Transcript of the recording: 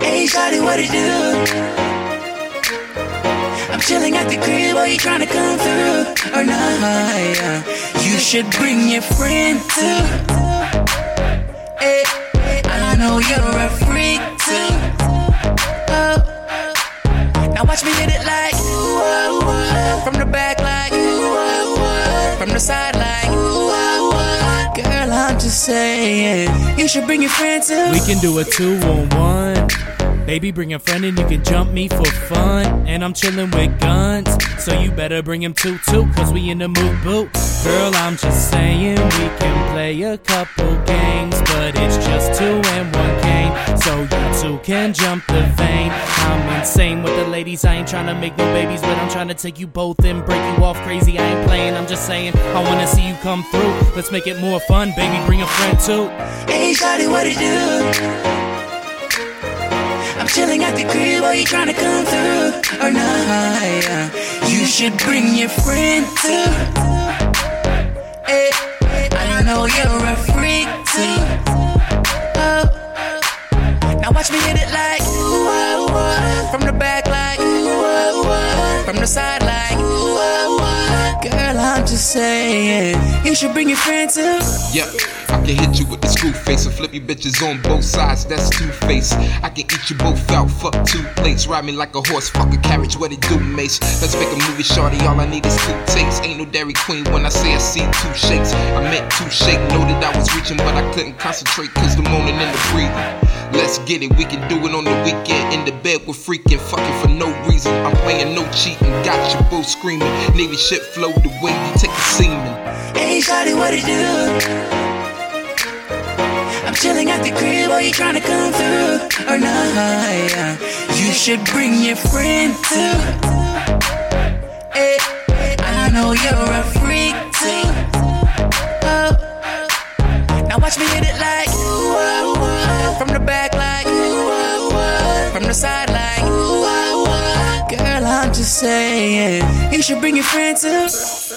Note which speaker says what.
Speaker 1: Hey, shawty, what it do? I'm chilling at the crib, are you trying to come through or not? You should bring your friend too. Hey, I know you're a freak too. Oh. Now watch me hit it like from the back like from the side like girl I'm just saying you should bring your friend too.
Speaker 2: We can do a two on one. Baby, bring a friend and you can jump me for fun. And I'm chillin' with Gunz, so you better bring him too, too, cause we in the mood, boo. Girl, I'm just saying we can play a couple games, but it's just two and one Cain, so you two can jump the vein. I'm insane with the ladies, I ain't tryna make no babies, but I'm tryna take you both and break you off crazy. I ain't playing, I'm just saying I wanna see you come through. Let's make it more fun, baby, bring a friend too.
Speaker 1: Hey, shawty, what it do? Chilling at the crib, are you trying to come through or not? You should bring your friend too. Hey, I know you're a freak too. Oh. Now watch me hit it like ooh, oh, oh. from the back like ooh, oh, oh. from the side saying you should bring your friend too.
Speaker 3: Yeah. I can hit you with the screw face and flip you bitches on both sides. That's two face. I can eat you both out. Fuck two plates. Ride me like a horse. Fuck a carriage. What it do, mace? Let's make a movie, shorty. All I need is two takes. Ain't no Dairy Queen when I say I see two shakes. I meant two shake. Know that I was reaching, but I couldn't concentrate cause the moaning and the breathing. Let's get it, we can do it on the weekend. In the bed, we're freaking, fucking for no reason. I'm playing no cheating, got you both screaming. Navy shit flow the way you take the semen.
Speaker 1: Hey, shawty, what it do? I'm chilling at the crib, are you trying to come through or not? You should bring your friend too. Hey, I know you're a freak too. Oh. oh. Now watch me hit it like saying you should bring your friend too.